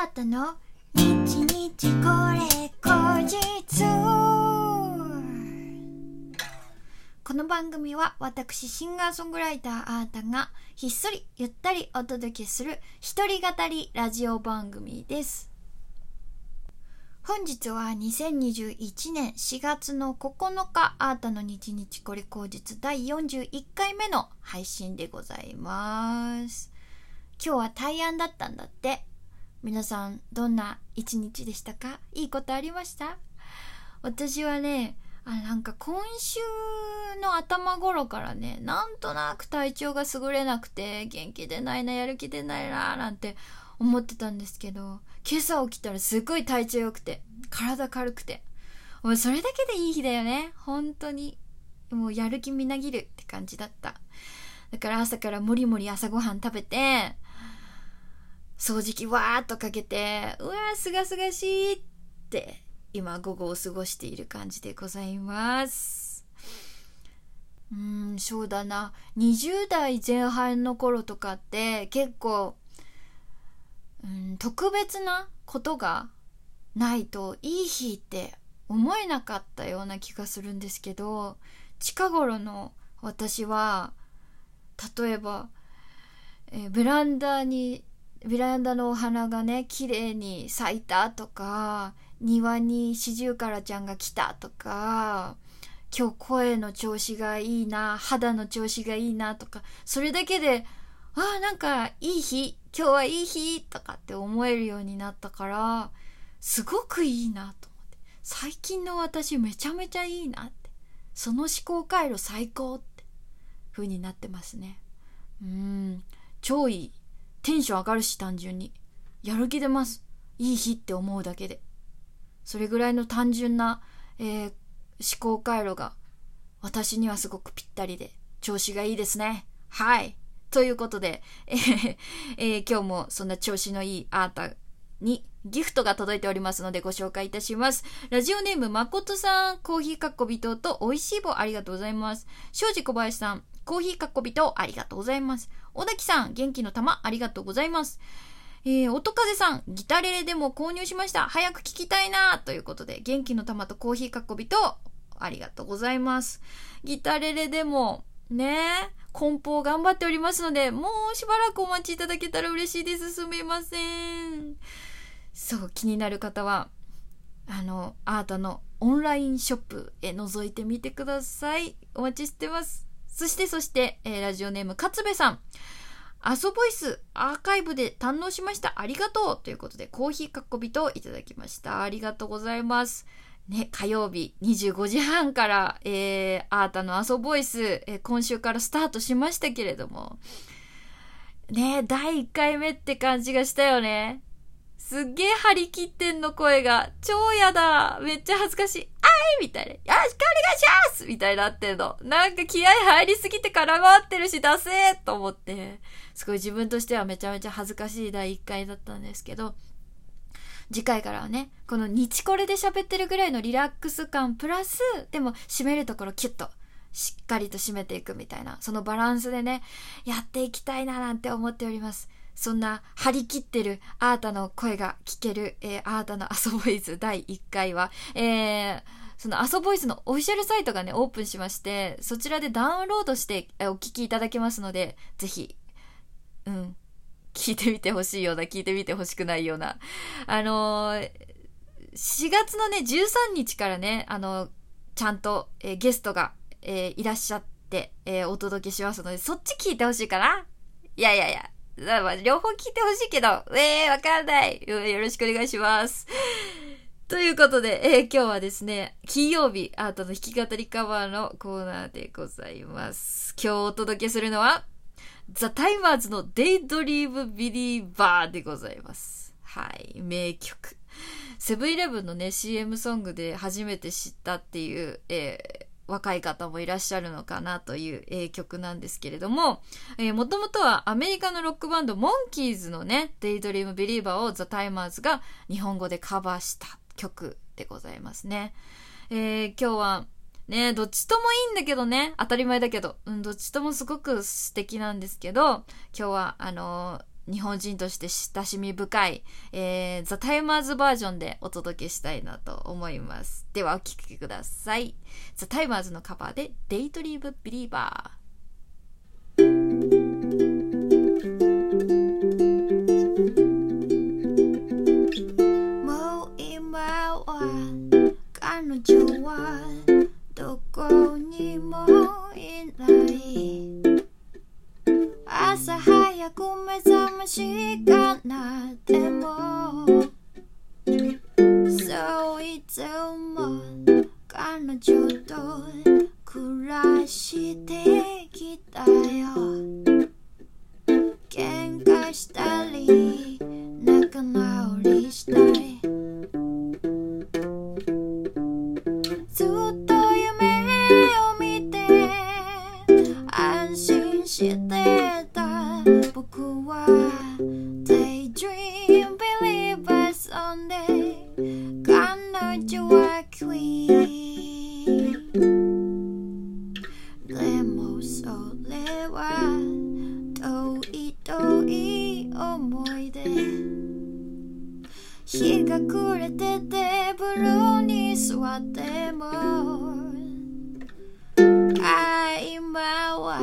あーたの？日日これ後日この番組は私シンガーソングライターあーたがひっそりゆったりお届けする一人語りラジオ番組です。本日は2021年4月の9日あーたの日日これ後日第41回目の配信でございます。今日は大安だったんだって。皆さんどんな一日でしたか？いいことありました？私はねあなんか今週の頭頃からねなんとなく体調が優れなくて元気出ないなやる気出ないななんて思ってたんですけど今朝起きたらすごい体調良くて体軽くてもうそれだけでいい日だよね。本当に。もうやる気みなぎるって感じだった。だから朝からもりもり朝ごはん食べて掃除機わーっとかけてうわーすがすがしいって今午後を過ごしている感じでございます。うんそうだな。20代前半の頃とかって結構うん特別なことがないといい日って思えなかったような気がするんですけど近頃の私は例えば、えーベランダにベランダのお花がね綺麗に咲いたとか庭にシジュウカラちゃんが来たとか今日声の調子がいいな肌の調子がいいなとかそれだけでああなんかいい日今日はいい日とかって思えるようになったからすごくいいなと思って。最近の私めちゃめちゃいいなって。その思考回路最高って風になってますね。うん。超いい。テンション上がるし単純に。やる気出ます。いい日って思うだけで。それぐらいの単純な、えー思考回路が私にはすごくぴったりで調子がいいですね。はい。ということで、えーえー今日もそんな調子のいいあーたにギフトが届いておりますのでご紹介いたします。ラジオネームまことさん、コーヒーかっこびとと美味しい棒ありがとうございます。庄司小林さん、コーヒーかっこびとありがとうございます。小滝さん、元気の玉ありがとうございます。えー、音風さん、ギタレレでも購入しました。早く聞きたいなということで、元気の玉とコーヒーかっこびとありがとうございます。ギタレレでも、ね梱包頑張っておりますので、もうしばらくお待ちいただけたら嬉しいです。すみません。そう、気になる方は、あの、アートのオンラインショップへ覗いてみてください。お待ちしてます。そして、そして、えーラジオネーム、勝部さん。アソボイスアーカイブで堪能しました。ありがとうということで、コーヒーかっこびといただきました。ありがとうございます。ね、火曜日25時半から、えー、アータのアソボイス、えー今週からスタートしましたけれども、ね、第1回目って感じがしたよね。すっげえ張り切ってんの声が。超やだ。めっちゃ恥ずかしい。あいみたいな。よろしくお願いしますみたいになってんの。なんか気合入りすぎて空回ってるし、ダセーと思って。すごい自分としてはめちゃめちゃ恥ずかしい第1回だったんですけど、次回からはね、この日これで喋ってるぐらいのリラックス感プラス、でも締めるところキュッと、しっかりと締めていくみたいな、そのバランスでね、やっていきたいななんて思っております。そんな張り切ってるアータの声が聞ける、えーアータのアソボイス第1回は、えーそのアソボイスのオフィシャルサイトがね、オープンしまして、そちらでダウンロードしてお聞きいただけますので、ぜひ、うん、聞いてみてほしいような、聞いてみてほしくないような。あのー4月のね、13日からね、あのちゃんと、えーゲストが、えーいらっしゃって、えーお届けしますので、そっち聞いてほしいかな？いやいやいや。両方聞いてほしいけど、えー、わかんない。よろしくお願いします。ということで、えー今日はですね、金曜日アートの弾き語りカバーのコーナーでございます。今日お届けするのは、ザ・タイマーズのデイドリーム・ビリーバーでございます。はい、名曲。セブンイレブンのね、CM ソングで初めて知ったっていう、えー若い方もいらっしゃるのかなという、えー曲なんですけれども、えー、もともとはアメリカのロックバンドモンキーズのね、デイドリーム・ビリーバーをザ・タイマーズが日本語でカバーした曲でございますね。えー今日はね、どっちともいいんだけどね、当たり前だけど、うん、どっちともすごく素敵なんですけど、今日はあの日本人として親しみ深い、えー、ザ・タイマーズバージョンでお届けしたいなと思います。ではお聴きください。ザ・タイマーズのカバーでデイドリーム・ビリーバー。も彼女と暮らしてきたよ。喧嘩したり仲直りしたいずっと夢を見て安心してた。僕日が暮れてテーブルに座っても。あ今は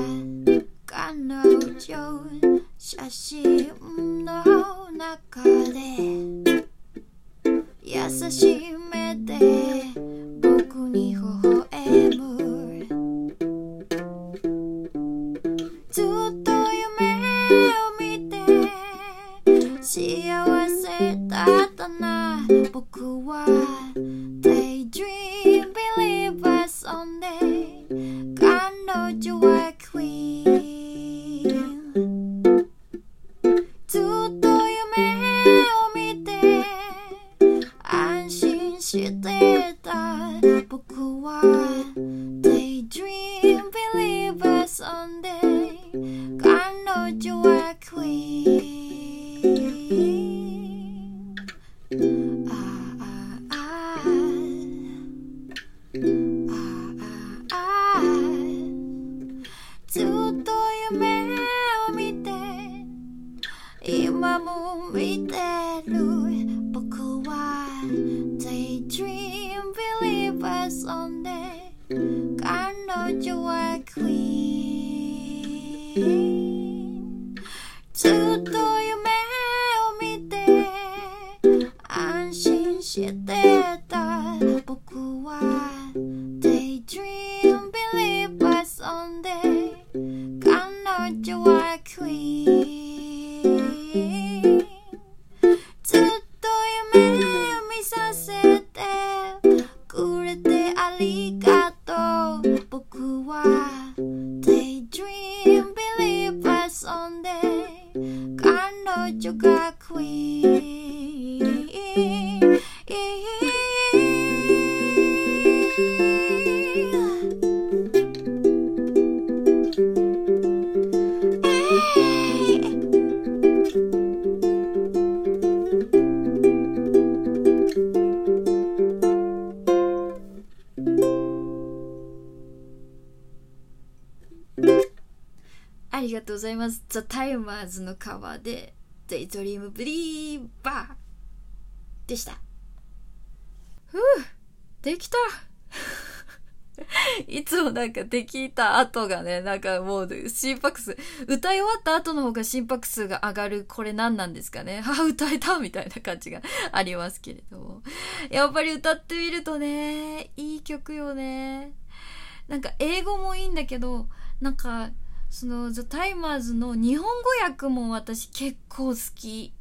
彼女写真の中で。優しい目で Hey. います。ザ・タイマーズのカバーで、デイドリーム・ブリーバーでした。ふうできた いつもなんかできた後がね、なんかもう心拍数、歌い終わった後の方が心拍数が上がる、これ何なんですかね。あ、歌えたみたいな感じが ありますけれども。やっぱり歌ってみるとね、いい曲よね。なんか英語もいいんだけど、なんか、その、ザ・タイマーズの日本語訳も私結構好き。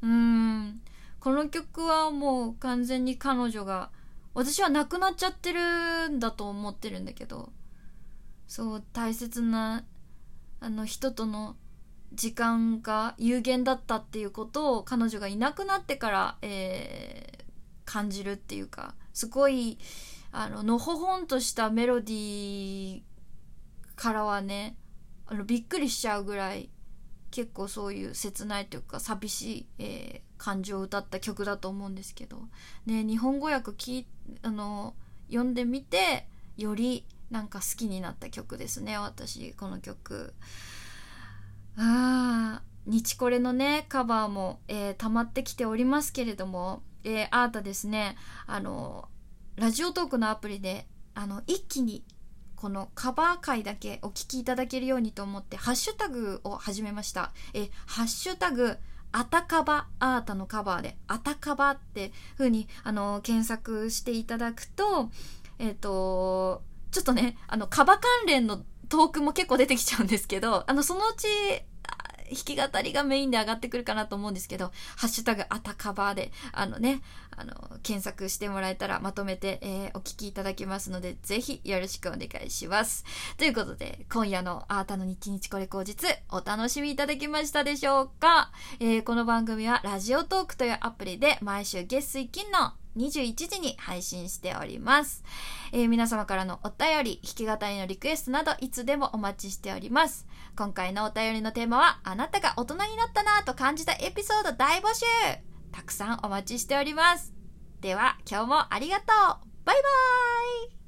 うん。この曲はもう完全に彼女が、私は亡くなっちゃってるんだと思ってるんだけど、そう、大切な、あの人との時間が有限だったっていうことを彼女がいなくなってから、えー感じるっていうか、すごい、あの、のほほんとしたメロディーからはね、あのびっくりしちゃうぐらい結構そういう切ないというか寂しい、えー感情を歌った曲だと思うんですけど、ね、日本語訳きあの読んでみてよりなんか好きになった曲ですね私この曲。あー日これのね、カバーも、えー、溜まってきておりますけれども、えー、あーたですね、あの、ラジオトークのアプリで、あの、一気に、このカバー回だけお聞きいただけるようにと思って、ハッシュタグを始めました。え、ハッシュタグ、あたかばアータのカバーで、あたかばって風に、あの、検索していただくと、えっ、ー、と、ちょっとね、あの、カバ関連のトークも結構出てきちゃうんですけど、あの、そのうち、弾き語りがメインで上がってくるかなと思うんですけど、ハッシュタグあたかばで、あのね、あの、検索してもらえたらまとめて、えー、お聞きいただけますので、ぜひよろしくお願いします。ということで、今夜のあーたの日日これ口実、お楽しみいただけましたでしょうか、えー、この番組はラジオトークというアプリで毎週月水金の21時に配信しております。えー、皆様からのお便り、弾き語りのリクエストなどいつでもお待ちしております。今回のお便りのテーマは、あなたが大人になったなぁと感じたエピソード大募集たくさんお待ちしております。では、今日もありがとうバイバーイ